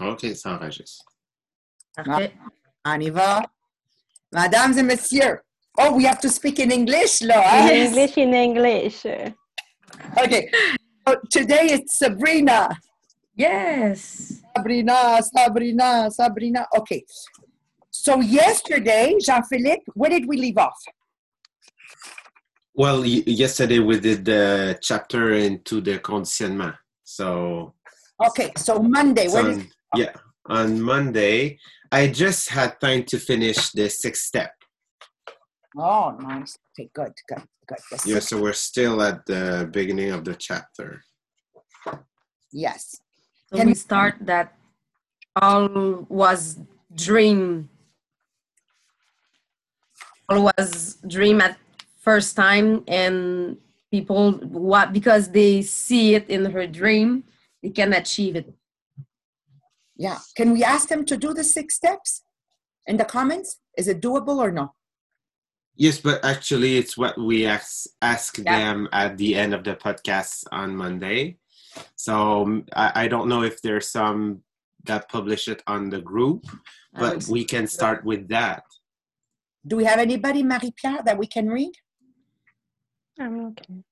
OK, ça enregistre. Parfait. On y va. Mesdames et messieurs. Oh, we have to speak in English, là. hein? Yes. English in English. Okay. So today it's Sabrina. Yes. Sabrina, Sabrina, Sabrina. Okay. So yesterday, Jean-Philippe, where did we leave off? Well, yesterday we did the chapter into the conditionnement. So, Okay, so Monday, where did on, yeah, on Monday, I just had time to finish the sixth step. Oh, nice. Okay, good, good, good. The Yeah, so we're still at the beginning of the chapter. Yes. So Can we start that all was dream. All was dream at first time and people what because they see it in her dream, they can achieve it. Yeah. Can we ask them to do the six steps in the comments? Is it doable or no? Yes, but actually, it's what we ask, ask Yeah. them at the end of the podcast on Monday. So um, I, I don't know if there's some that publish it on the group, but would- we can start with that. Do we have anybody, Marie-Pierre, that we can read? I'm okay.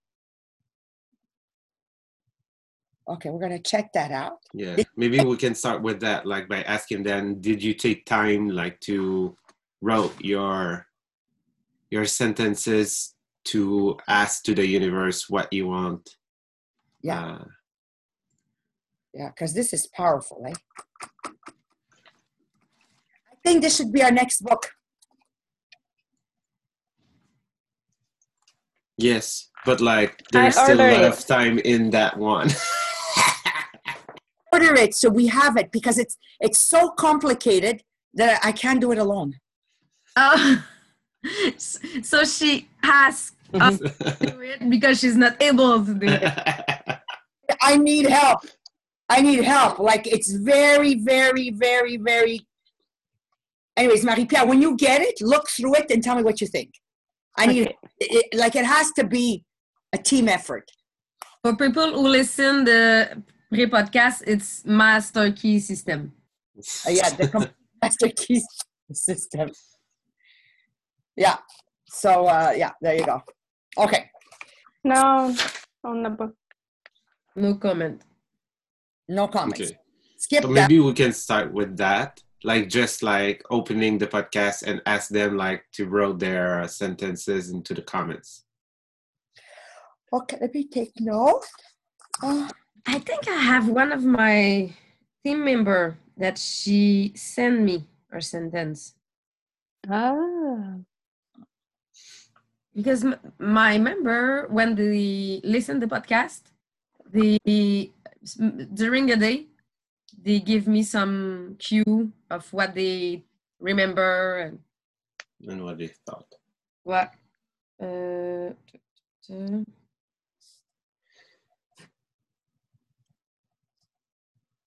Okay, we're going to check that out. Yeah, maybe we can start with that, like by asking them, did you take time, like, to wrote your your sentences to ask to the universe what you want? Yeah. Uh, Yeah, because this is powerful, eh? I think this should be our next book. yes, but like, there's still a lot it. of time in that one. Order it so we have it because it's it's so complicated that I can't do it alone. Oh, so she has us to do it because she's not able to do it. I need help. I need help. Like it's very, very, very, very. Anyways, Marie-Pierre, when you get it, look through it and tell me what you think. I need Okay. it, it- like it has to be a team effort. For people who listen the pre-podcast, it's master key system. Uh, yeah, the master key system. Yeah. So uh, yeah, there you go. Okay. No, on the book. No comment. No comments. okay. Skip So that. maybe we can start with that, like just like opening the podcast and ask them like to wrote their uh, sentences into the comments. Okay, let me take note. Oh, I think I have one of my team member that she sent me her sentence Ah. because my member when they listen the podcast, they during the day they give me some cue of what they remember and And what they thought. what. Uh,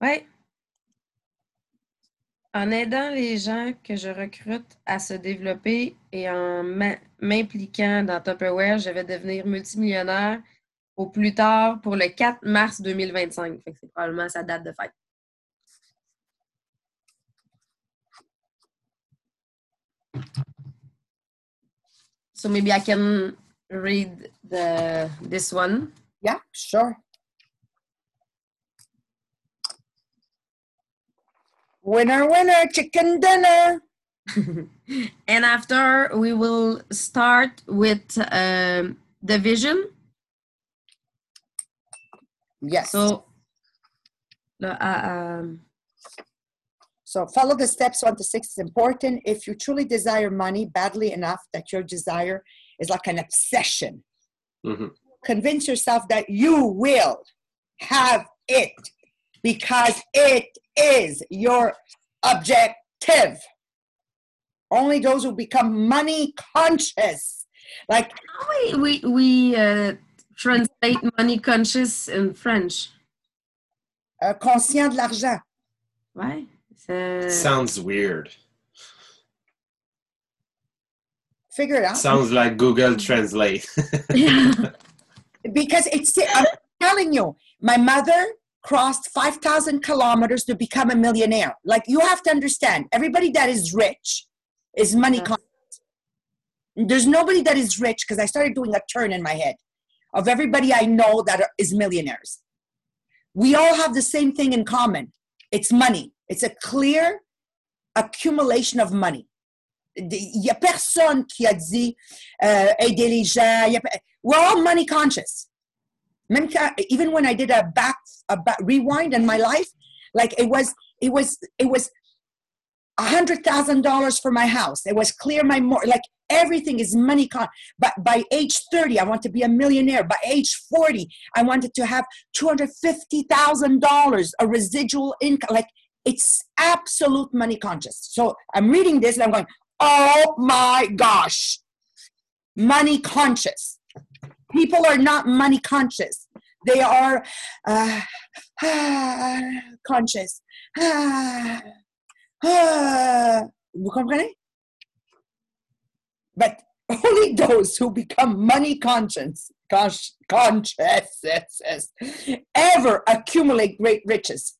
Ouais. En aidant les gens que je recrute à se développer et en m'impliquant dans Tupperware, je vais devenir multimillionnaire au plus tard pour le 4 mars 2025. Fait que c'est probablement sa date de fête. So maybe I can read the this one. yeah, sure. Winner, winner, chicken dinner. and after we will start with um, the vision. Yes. So, uh, um, So follow the steps one to six is important. If you truly desire money badly enough that your desire is like an obsession, Mhm. convince yourself that you will have it because it is your objective. Only those who become money conscious, like how we we, we uh, translate money conscious in French, uh, conscient de l'argent. right? So, Sounds weird. Figure it out. Sounds like Google Translate. yeah. because it's I'm telling you, my mother crossed 5,000 kilometers to become a millionaire. Like you have to understand, everybody that is rich is money Yeah. conscious. There's nobody that is rich because I started doing a turn in my head of everybody I know that are, is millionaires. We all have the same thing in common. It's money. It's a clear accumulation of money. Il n'y a personne qui a dit euh, aider les gens. A we're all money conscious. Even when I did a back a back, rewind in my life, like it was it was it was a hundred thousand dollars for my house. It was clear my more like everything is money con. But by age thirty, I want to be a millionaire. By age forty, I wanted to have two hundred fifty thousand dollars a residual income. Like it's absolute money conscious. So I'm reading this and I'm going, oh my gosh, money conscious. People are not money conscious. They are uh, conscious. Vous comprenez? But only those who become money conscious, conscious, ever accumulate great riches.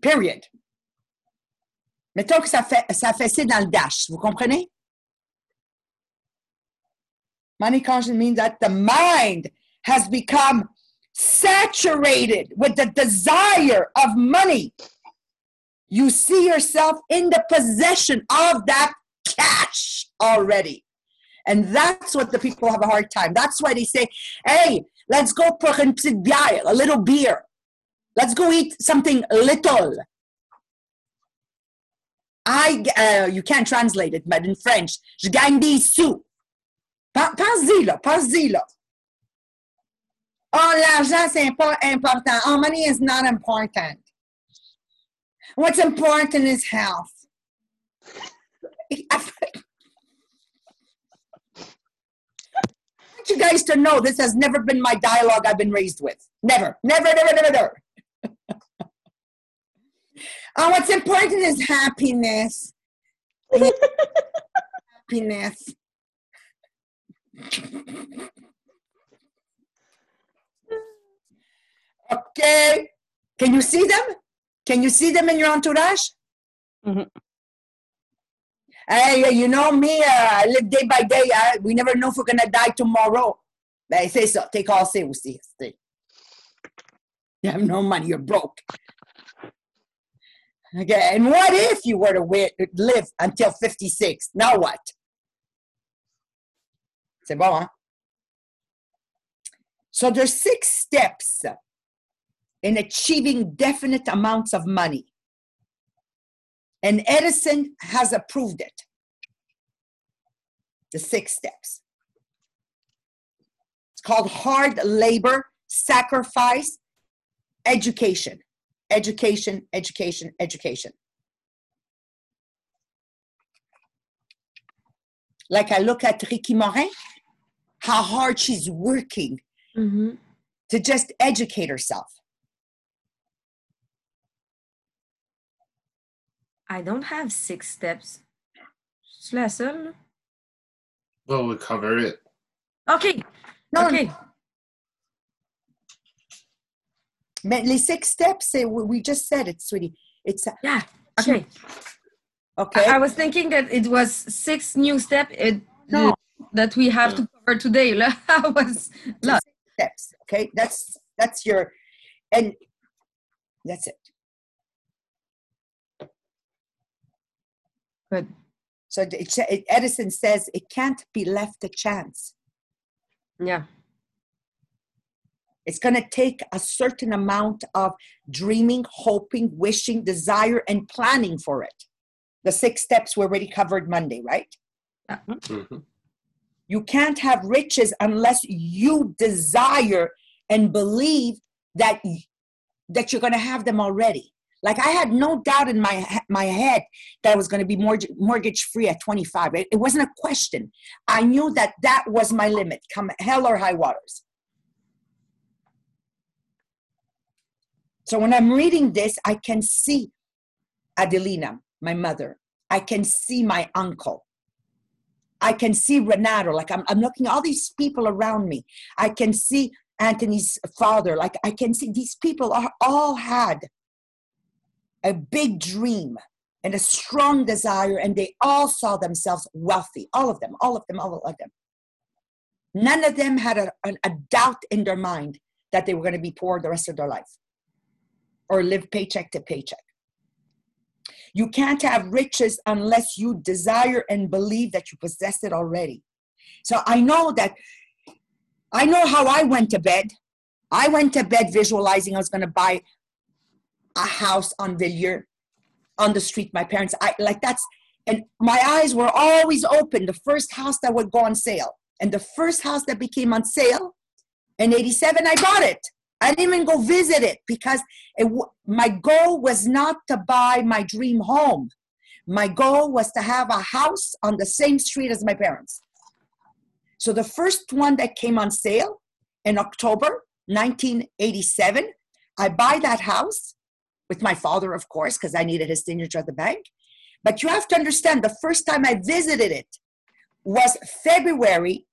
Period. Mettons que ça fait, ça fait ça dans le dash. Vous comprenez? Money conscious means that the mind has become saturated with the desire of money. You see yourself in the possession of that cash already. And that's what the people have a hard time. That's why they say, hey, let's go bière, a little beer. Let's go eat something little. I, uh, you can't translate it, but in French, je gagne des sous. Pense-y, là, pense-y, là. Oh, l'argent, c'est pas important. Oh, money is not important. What's important is health. I want you guys to know this has never been my dialogue I've been raised with. Never, never, never, never, never. oh, what's important is happiness. happiness. Okay. Can you see them? Can you see them in your entourage? Mhm. Hey, you know me, uh, I live day by day. I, we never know if we're going to die tomorrow. Ben, c'est ça. T'es cassé aussi. You have no money. You're broke. Okay. And what if you were to live until 56? Now what? C'est bon, hein? So there's six steps in achieving definite amounts of money. And Edison has approved it. The six steps. It's called hard labor, sacrifice, education. Education, education, education. Like I look at Ricky Morin, how hard she's working Mhm. to just educate herself. I don't have six steps. Je suis la seule. là? Well, we'll cover it. OK. No, OK. Mais les six steps, c'est, we we just said it, sweetie. It's a- Yeah. OK. okay. I, I was thinking that it was six new steps No. That we have to cover today. là. I was lot. steps. Okay, that's that's your, and that's it. Good. So it, it, Edison says it can't be left to chance. Yeah. It's going to take a certain amount of dreaming, hoping, wishing, desire, and planning for it. The six steps we already covered Monday, right? Mhm. You can't have riches unless you desire and believe that that you're going to have them already. Like I had no doubt in my my head that I was going to be mortgage, mortgage free at 25. It, it wasn't a question. I knew that that was my limit, come hell or high waters. So when I'm reading this, I can see Adelina, my mother. I can see my uncle. I can see Renato. Like I'm, I'm looking all these people around me. I can see Anthony's father. Like I can see these people are all had a big dream and a strong desire, and they all saw themselves wealthy. All of them, all of them, all of them. None of them had a, a, a doubt in their mind that they were going to be poor the rest of their life or live paycheck to paycheck. You can't have riches unless you desire and believe that you possess it already. So I know that, I know how I went to bed. I went to bed visualizing I was going to buy a house on Villiers, on the street. My parents, I like that's, and my eyes were always open. The first house that would go on sale, and the first house that became on sale in 87, I bought it. I didn't even go visit it because it, my goal was not to buy my dream home. My goal was to have a house on the same street as my parents. So the first one that came on sale in October 1987, I buy that house with my father, of course, because I needed his signature at the bank. But you have to understand the first time I visited it was February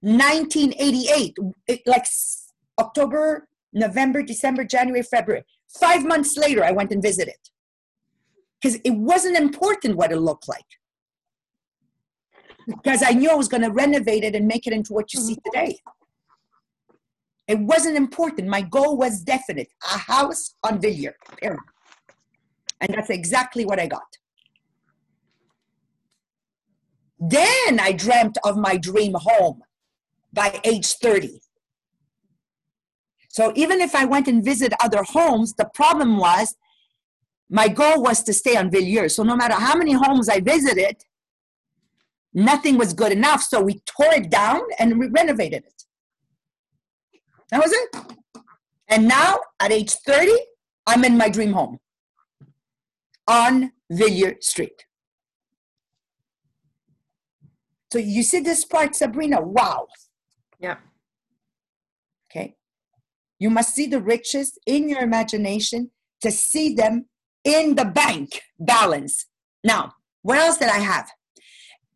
1988, like October, November, December, January, February. Five months later, I went and visited because it wasn't important what it looked like. Because I knew I was going to renovate it and make it into what you see today. It wasn't important. My goal was definite a house on Villiers. And that's exactly what I got. Then I dreamt of my dream home by age 30. So even if I went and visited other homes, the problem was my goal was to stay on Villiers. So no matter how many homes I visited, nothing was good enough. So we tore it down and we renovated it. That was it. And now at age 30, I'm in my dream home on Villiers Street. So you see this part, Sabrina? Wow. Yeah. Okay. You must see the riches in your imagination to see them in the bank balance. Now, what else did I have?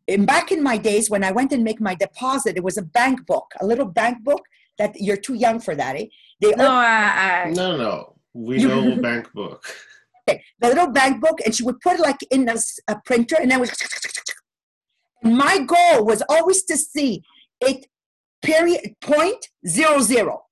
In back in my days when I went and make my deposit, it was a bank book, a little bank book that you're too young for that, eh? They No, I, I, No, no. We You- know bank book. okay, the little bank book, and she would put it like in a printer, and then was. And my goal was always to see it period point zero zero.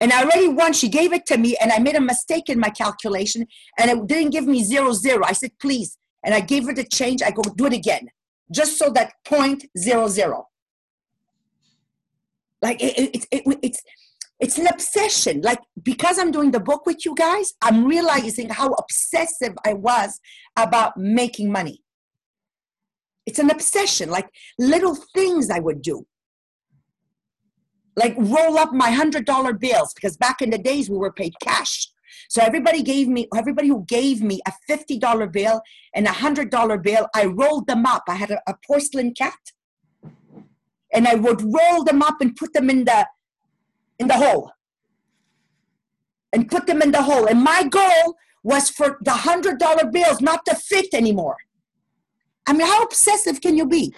And I already won. She gave it to me, and I made a mistake in my calculation, and it didn't give me zero zero. I said, please. And I gave her the change. I go, do it again, just so that point zero zero. Like it, it, it, it, it's it's an obsession. Like because I'm doing the book with you guys, I'm realizing how obsessive I was about making money. It's an obsession, like little things I would do. Like roll up my hundred dollar bills because back in the days we were paid cash. So everybody gave me, everybody who gave me a fifty dollar bill and a hundred dollar bill, I rolled them up. I had a, a porcelain cat, and I would roll them up and put them in the in the hole, and put them in the hole. And my goal was for the hundred dollar bills not to fit anymore. I mean, how obsessive can you be?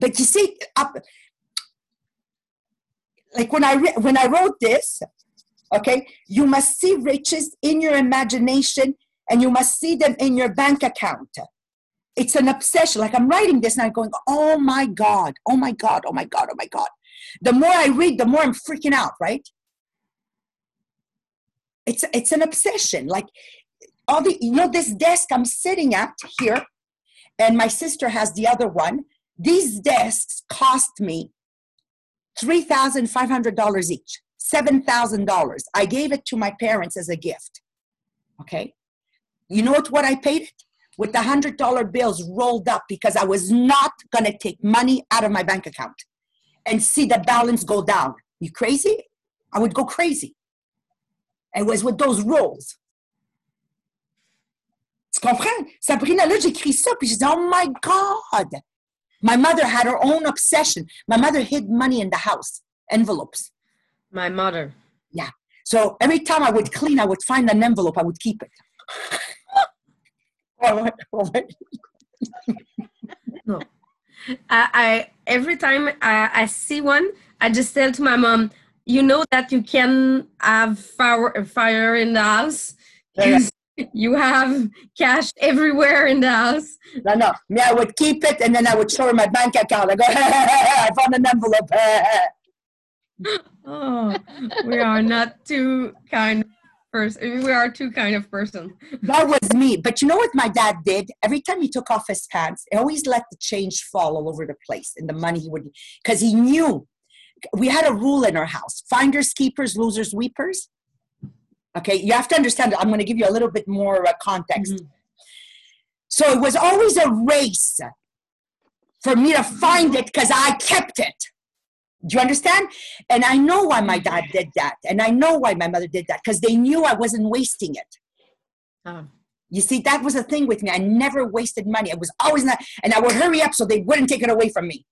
But you see, up, like when I re- when I wrote this, okay, you must see riches in your imagination, and you must see them in your bank account. It's an obsession. Like I'm writing this, and I'm going, "Oh my God! Oh my God! Oh my God! Oh my God!" The more I read, the more I'm freaking out. Right? It's it's an obsession. Like all the you know this desk I'm sitting at here, and my sister has the other one. These desks cost me three thousand five hundred dollars each, seven thousand dollars. I gave it to my parents as a gift. Okay, you know what? What I paid it with the hundred dollar bills rolled up because I was not gonna take money out of my bank account and see the balance go down. You crazy? I would go crazy. It was with those rolls. Tu comprends? Sabrina, là, j'écris ça, puis je dis, oh my God. My mother had her own obsession. My mother hid money in the house, envelopes. my mother. Yeah. So every time I would clean, I would find an envelope, I would keep it. Oh, oh, I, I every time I, I see one, I just tell to my mom, you know that you can have fire fire in the house. Yeah, You have cash everywhere in the house. No, no. Me, I would keep it and then I would show her my bank account. I go, I found an envelope. Oh, we are not too kind of person. We are too kind of person. that was me. But you know what my dad did? Every time he took off his pants, he always let the change fall all over the place and the money he would, because he knew we had a rule in our house finders, keepers, losers, weepers. Okay, you have to understand. I'm going to give you a little bit more uh, context. Mhm. So it was always a race for me to find it because I kept it. Do you understand? And I know why my dad did that. And I know why my mother did that because they knew I wasn't wasting it. Ah. You see, that was a thing with me. I never wasted money. I was always not, and I would hurry up so they wouldn't take it away from me.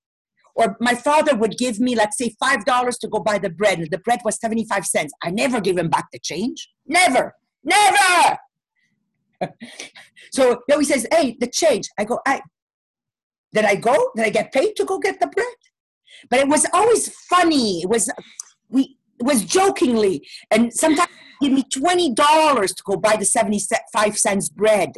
Or my father would give me, let's say, five dollars to go buy the bread, the bread was seventy-five cents. I never gave him back the change. Never, never. so he always says, "Hey, the change." I go, "I did I go? Did I get paid to go get the bread?" But it was always funny. It was we it was jokingly, and sometimes give me twenty dollars to go buy the seventy-five cents bread.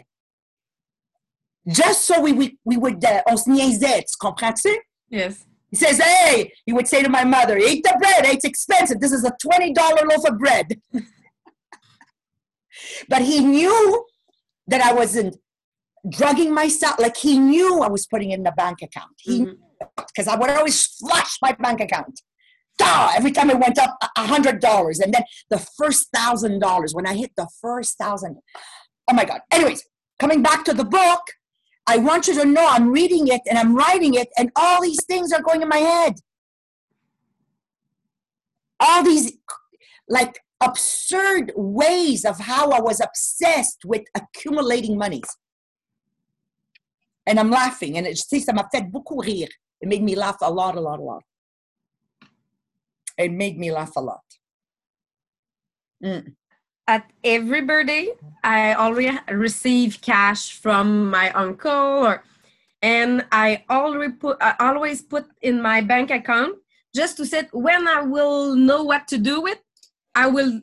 Just so we we, we would uh, on niaisait, tu comprends-tu? Yes. He says, "Hey," he would say to my mother, "Eat the bread. It's expensive. This is a twenty-dollar loaf of bread." but he knew that I wasn't drugging myself. Like he knew I was putting it in the bank account. He mm-hmm. because I would always flush my bank account. Duh, every time it went up a hundred dollars, and then the first thousand dollars when I hit the first thousand. Oh my God! Anyways, coming back to the book, I want you to know I'm reading it and I'm writing it, and all these things are going in my head. All these like absurd ways of how I was obsessed with accumulating monies. And I'm laughing, and it, ça m'a fait beaucoup rire. It made me laugh a lot, a lot, a lot. It made me laugh a lot. Mm. At every birthday, I already receive cash from my uncle, or, and I already put I always put in my bank account just to say when I will know what to do with, I will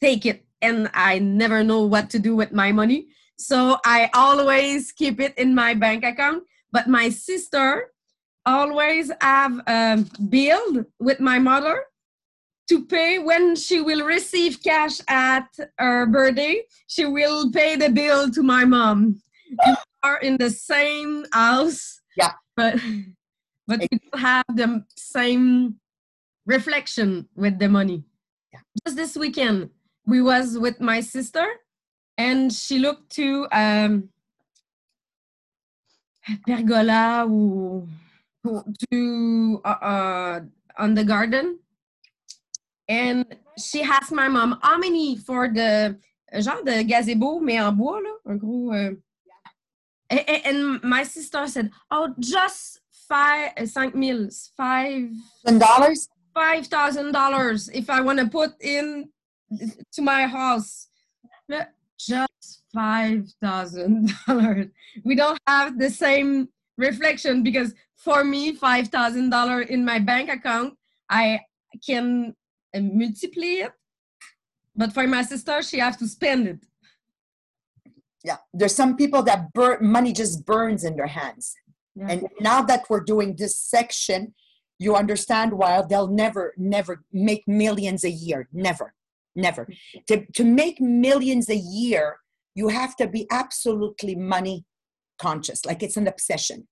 take it, and I never know what to do with my money. So I always keep it in my bank account. But my sister always have a bill with my mother to pay when she will receive cash at her birthday. She will pay the bill to my mom. you are in the same house. Yeah. But but you don't have the same reflection with the money. Yeah. Just this weekend, we was with my sister, and she looked to um, pergola ou to uh, uh, on the garden, and she asked my mom how many for the genre de gazebo mais en bois là, un gros. euh, and, and my sister said, "Oh, just five, uh, cinq mille, five." Dollars? five thousand dollars if I want to put in to my house. Just five thousand dollars. We don't have the same reflection because for me, five thousand dollars in my bank account, I can uh, multiply it. But for my sister, she has to spend it. Yeah. There's some people that burn money just burns in their hands. Yeah. And now that we're doing this section, you understand why they'll never, never make millions a year. Never, never. To, to make millions a year, you have to be absolutely money conscious, like it's an obsession.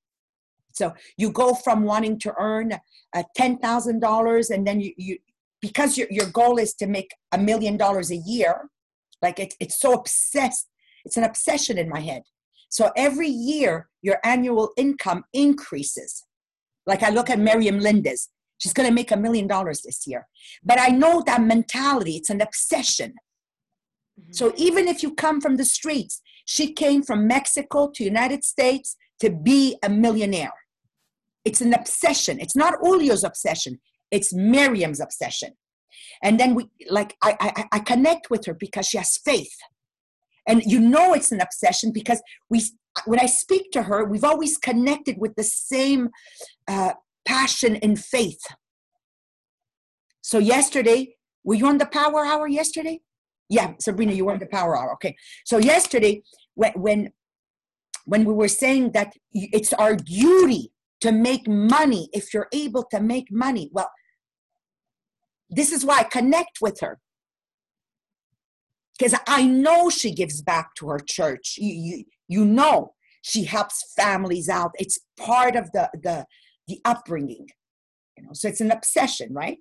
So you go from wanting to earn uh, $10,000 and then you, you because your, your goal is to make a million dollars a year, like it, it's so obsessed, it's an obsession in my head. So every year, your annual income increases. Like I look at Miriam Lindes, she's going to make a million dollars this year. But I know that mentality, it's an obsession. Mm-hmm. So even if you come from the streets, she came from Mexico to United States to be a millionaire. It's an obsession. It's not Julio's obsession. It's Miriam's obsession. And then we like I, I I connect with her because she has faith. And you know it's an obsession because we when I speak to her, we've always connected with the same uh, passion and faith. So yesterday, were you on the power hour yesterday? Yeah, Sabrina, you were on the power hour. Okay. So yesterday, when when when we were saying that it's our duty to make money if you're able to make money, well, this is why I connect with her because I know she gives back to her church. You, you, you know she helps families out. It's part of the the the upbringing, you know. So it's an obsession, right?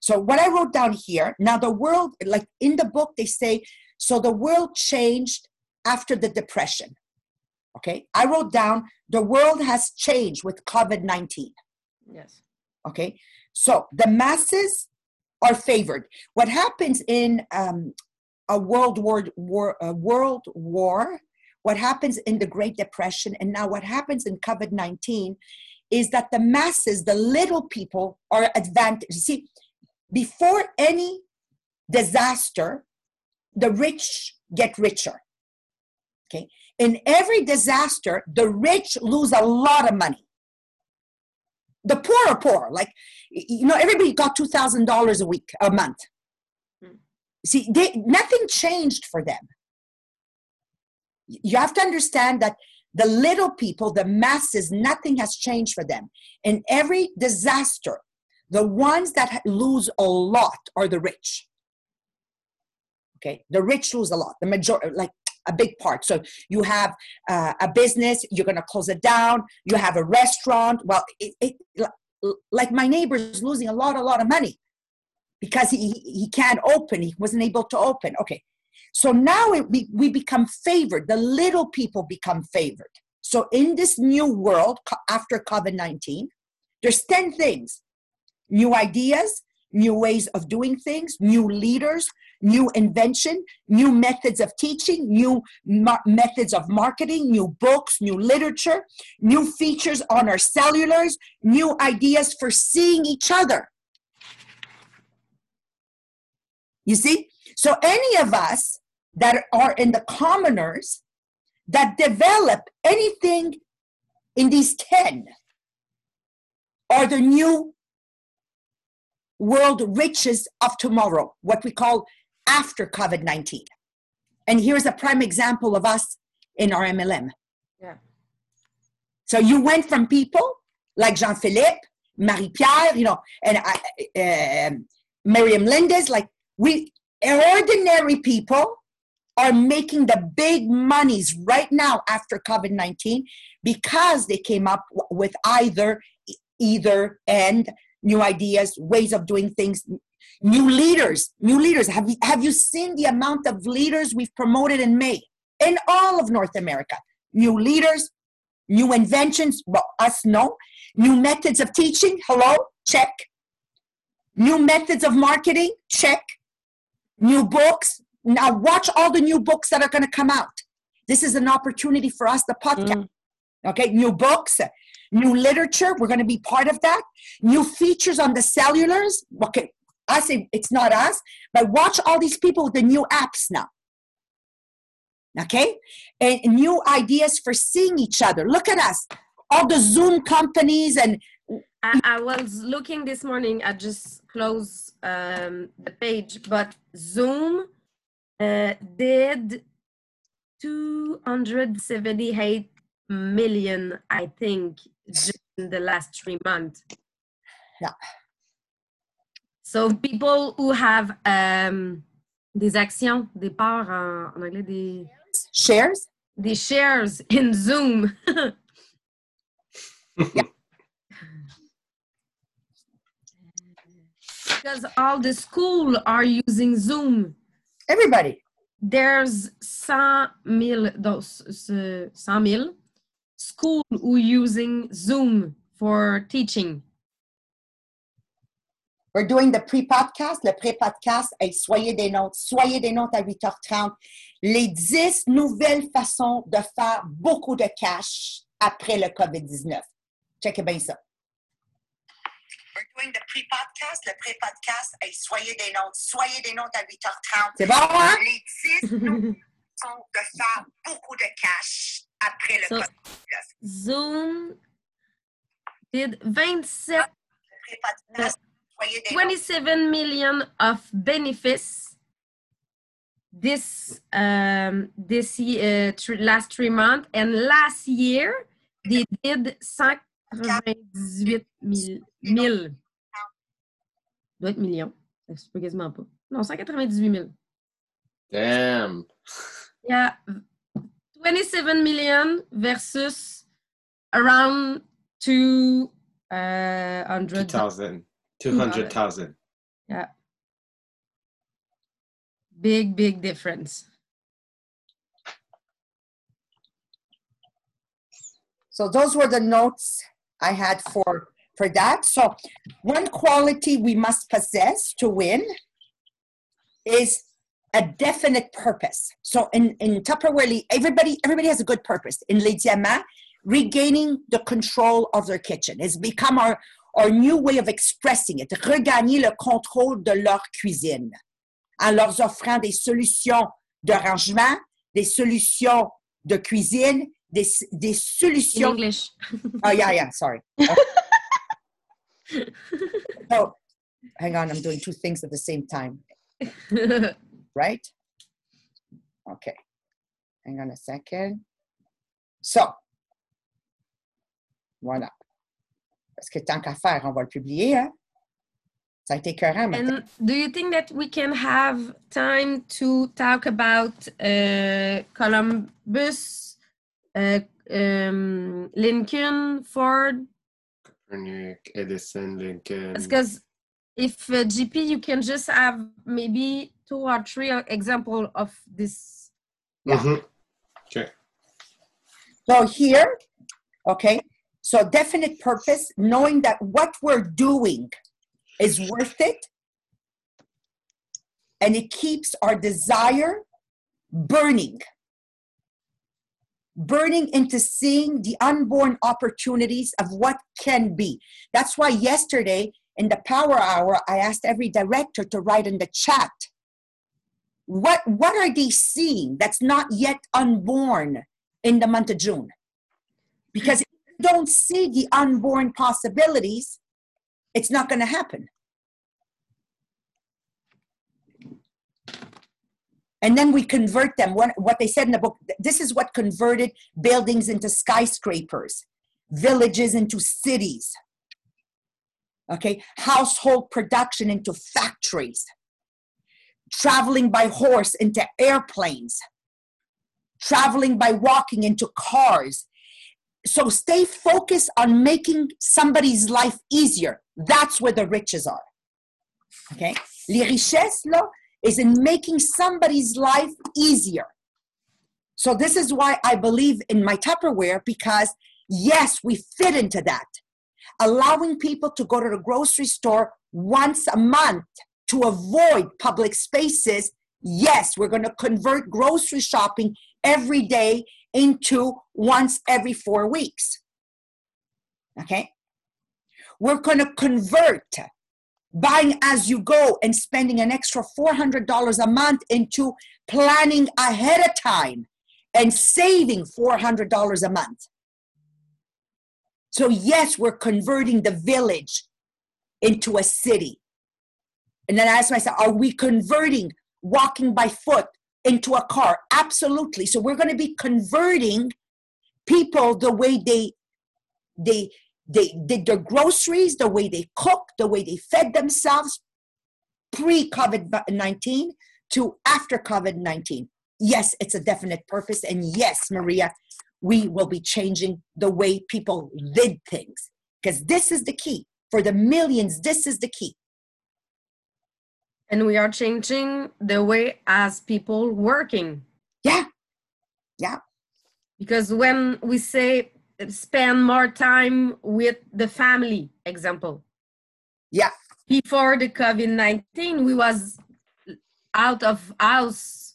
So what I wrote down here. Now the world, like in the book, they say, so the world changed after the depression. Okay, I wrote down the world has changed with COVID nineteen. Yes. Okay, so the masses are favored. What happens in um, a world war, war, a world war, what happens in the Great Depression, and now what happens in COVID nineteen, is that the masses, the little people, are advantaged. See, before any disaster, the rich get richer. Okay, in every disaster, the rich lose a lot of money the poor are poor. Like, you know, everybody got two thousand dollars a week, a month. Hmm. See, they, nothing changed for them. You have to understand that the little people, the masses, nothing has changed for them. In every disaster, the ones that lose a lot are the rich. Okay, the rich lose a lot. The majority, like a big part. So you have uh, a business, you're going to close it down. You have a restaurant. Well, it, it, like my neighbor's is losing a lot, a lot of money because he, he can't open. He wasn't able to open. Okay. So now it, we, we become favored. The little people become favored. So in this new world after COVID 19, there's 10 things new ideas, new ways of doing things, new leaders, new invention, new methods of teaching, new mar- methods of marketing, new books, new literature, new features on our cellulars, new ideas for seeing each other. You see? So, any of us that are in the commoners that develop anything in these 10 are the new world riches of tomorrow, what we call after COVID 19. And here's a prime example of us in our MLM. Yeah. So you went from people like Jean Philippe, Marie Pierre, you know, and I, uh, Miriam Lindes, like we ordinary people are making the big monies right now after COVID 19 because they came up with either, either, and new ideas, ways of doing things, new leaders, new leaders. Have you, have you seen the amount of leaders we've promoted in May in all of North America? New leaders, new inventions, well, us no. New methods of teaching, hello, check. New methods of marketing, check. New books. Now watch all the new books that are going to come out. This is an opportunity for us, the podcast. Mm. Okay, new books, new literature. We're going to be part of that. New features on the cellulars. Okay, I say it's not us, but watch all these people with the new apps now. Okay, and new ideas for seeing each other. Look at us, all the Zoom companies and I, I was looking this morning. I just closed um, the page, but Zoom uh, did 278 million, I think, just in the last three months. Yeah. So people who have um, des actions, des parts en, en anglais, des, shares. des shares in Zoom. because all the school are using Zoom. Everybody. There's 100 000, those, uh, 100 000 school who using Zoom for teaching. We're doing the pre-podcast, le pré-podcast. Hey, soyez des nôtres. Soyez des nôtres à 8h30. Les 10 nouvelles façons de faire beaucoup de cash après le COVID-19. Checkez bien ça. We're doing the pre-podcast, le pré-podcast. Hey, soyez des nôtres. Soyez des nôtres à 8h30. C'est bon, hein? Les 10 nouvelles façons de faire beaucoup de cash après le So- COVID. Zoom did 27, Préparation, soyez des noms. 27 million of benefits this um, this year, uh, last three months, and last year they did 198 mille. mille. Doit être million. Ça se peut quasiment pas. Non, 198 000. Damn. Yeah, 27 million versus around 200. 2,000. 200,000. Yeah. Big, big difference. So those were the notes I had for for that. So one quality we must possess to win is a definite purpose. So in in Tupperware, everybody everybody has a good purpose. In Les Diamants, regaining the control of their kitchen has become our our new way of expressing it. Regagner le contrôle de leur cuisine en leur offrant des solutions de rangement, des solutions de cuisine, des, des In solutions English. Oh yeah, yeah. Sorry. so, hang on. I'm doing two things at the same time, right? Okay. Hang on a second. So, voilà. Parce que tant qu'à faire, on va le publier. Hein? Ça a été écœurant. and do you think that we can have time to talk about uh, Columbus, uh, um, Lincoln, Ford? Copernic, Edison, Lincoln. Because if uh, GP, you can just have maybe two or three example of this. Mhm. Okay. So here, okay, so definite purpose, knowing that what we're doing is worth it, and it keeps our desire burning, burning into seeing the unborn opportunities of what can be. That's why yesterday in the power hour, I asked every director to write in the chat. What, what are they seeing that's not yet unborn in the month of June. Because don't see the unborn possibilities, it's not going to happen. And then we convert them. What, what they said in the book this is what converted buildings into skyscrapers, villages into cities, okay, household production into factories, traveling by horse into airplanes traveling by walking into cars. So stay focused on making somebody's life easier. That's where the riches are. Okay? Les richesses, là, is in making somebody's life easier. So this is why I believe in my Tupperware because yes, we fit into that. Allowing people to go to the grocery store once a month to avoid public spaces. Yes, we're going to convert grocery shopping every day into once every four weeks. Okay? We're going to convert buying as you go and spending an extra $400 a month into planning ahead of time and saving $400 a month. So, yes, we're converting the village into a city. And then I ask myself, are we converting walking by foot into a car? Absolutely. So we're going to be converting people the way they they they did their groceries, the way they cook, the way they fed themselves pre COVID 19 to after COVID 19. Yes, it's a definite purpose. And yes, Maria, we will be changing the way people did things because this is the key. For the millions, this is the key. And we are changing the way as people working. Yeah. Yeah. Because when we say spend more time with the family, example. Yeah. Before the COVID-19, we was out of house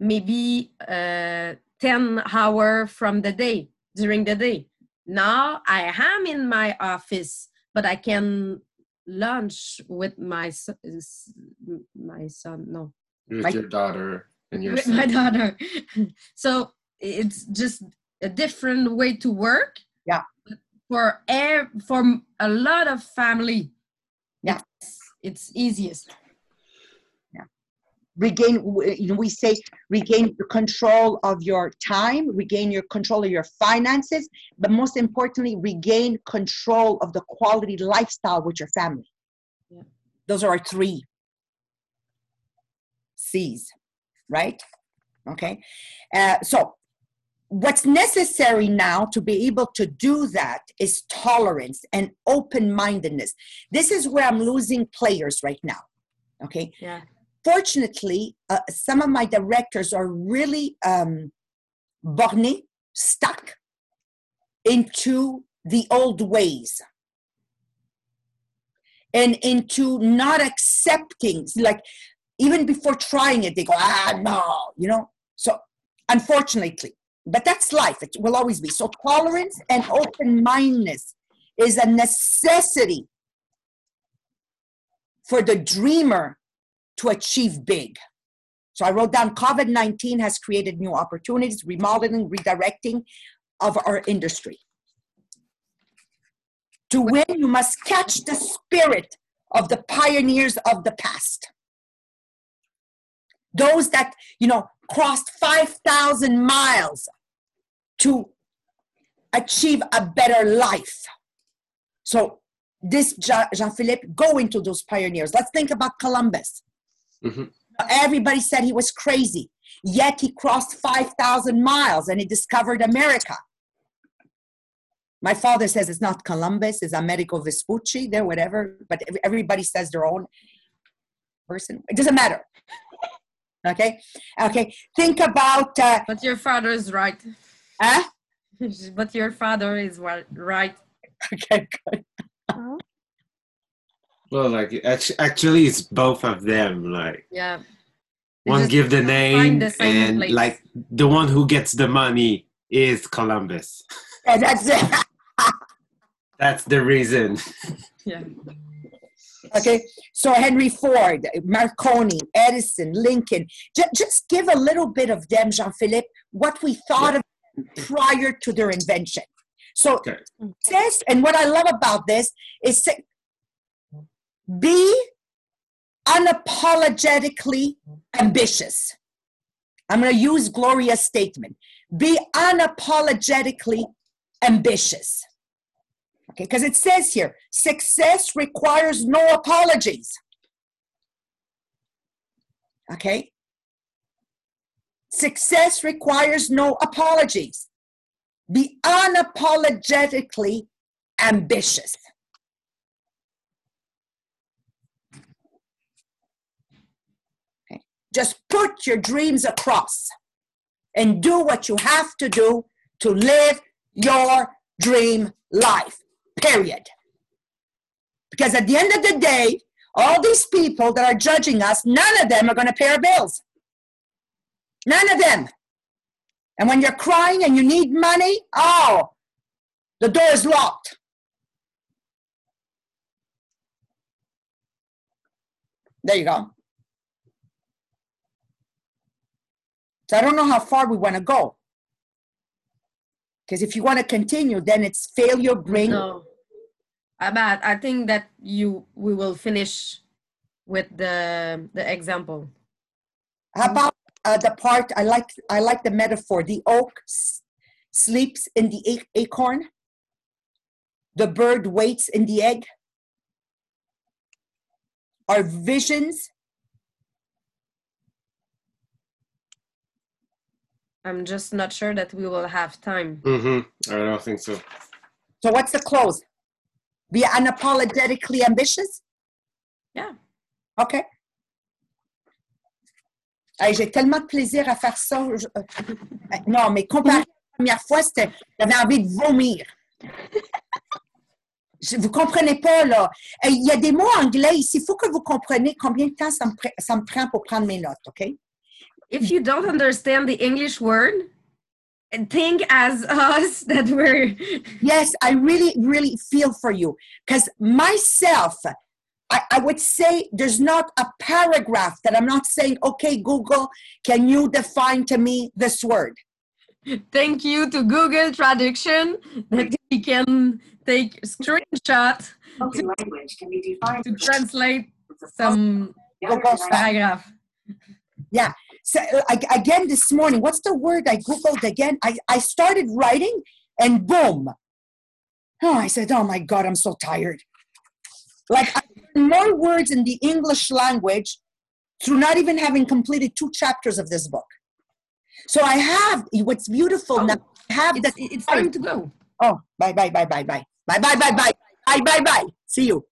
maybe uh, 10 hour from the day, during the day. Now I am in my office, but I can lunch with my son, my son, no, With My- your daughter and your with son. my daughter. so it's just a different way to work. Yeah. For air for a lot of family. Yeah. It's, it's easiest. Regain you know we say regain control of your time regain your control of your finances but most importantly regain control of the quality lifestyle with your family. Yeah. those are our three c's right? Okay? Uh, so what's necessary now to be able to do that is tolerance and open-mindedness. This is where i'm losing players right now okay? Yeah. Fortunately, uh, some of my directors are really um, borné, stuck into the old ways and into not accepting, like even before trying it, they go, ah, no, you know. So, unfortunately, but that's life. It will always be. So, tolerance and open mindedness is a necessity for the dreamer to achieve big. So I wrote down COVID 19 has created new opportunities, remodeling, redirecting of our industry. To win, you must catch the spirit of the pioneers of the past. Those that, you know, crossed 5,000 miles to achieve a better life. So, this Jean Philippe, go into those pioneers. Let's think about Columbus. Mhm. Everybody said he was crazy, yet he crossed 5,000 miles and he discovered America. My father says it's not Columbus, it's Amerigo Vespucci, there, whatever, but everybody says their own person. It doesn't matter. Okay? Okay. Think about, uh, But your father is right. huh? but your father is wa- right. Okay, good. Well, like actually, it's both of them. Like Yeah. They one give the name, the and place. like the one who gets the money is Columbus. And that's it. That's the reason. Yeah. Okay, so Henry Ford, Marconi, Edison, Lincoln. Just, just give a little bit of them, Jean Philippe, what we thought of them prior to their invention. So, Okay. this, and what I love about this is say, be unapologetically ambitious. I'm going to use Gloria's statement be unapologetically ambitious. Okay, because it says here success requires no apologies. Okay, success requires no apologies. Be unapologetically ambitious. Just put your dreams across and do what you have to do to live your dream life period. Because at the end of the day, all these people that are judging us, none of them are going to pay our bills. None of them. And when you're crying and you need money, oh, the door is locked. There you go. So I don't know how far we want to go. Because if you want to continue, then it's failure bring. No. But I think that you we will finish with the the example. How about uh, the part I like? I like the metaphor. The oak s- sleeps in the ac- acorn. The bird waits in the egg. Our visions. I'm just not sure that we will have time. hmm I don't think so. So what's the close? Be unapologetically ambitious? Yeah. OK. Hey, J'ai tellement de plaisir à faire ça. Je- euh, non, mais comparé à la première fois, j'avais envie de vomir. Je- Vous comprenez pas, là. Hey, Il y a des mots anglais ici. Il faut que vous compreniez combien de temps ça me, ça me prend pour prendre mes notes, OK? If you don't understand the English word, think as us that we're Yes, I really, really feel for you. Because myself, I, I would say there's not a paragraph that I'm not saying, okay, Google, can you define to me this word? thank you to Google Traduction that we can take screenshot Spoken language can be defined to translate some Google paragraph. So, uh, ag- again this morning, what's the word I Googled again? I, I started writing and boom. Oh, I said, oh my God, I'm so tired. Like I learned more words in the English language through not even having completed two chapters of this book. So I have what's beautiful Oh, now. I have It's, that. it's time to go. Oh, bye, bye, bye, bye, bye. Bye, bye, bye, bye. Bye, bye, bye. See you.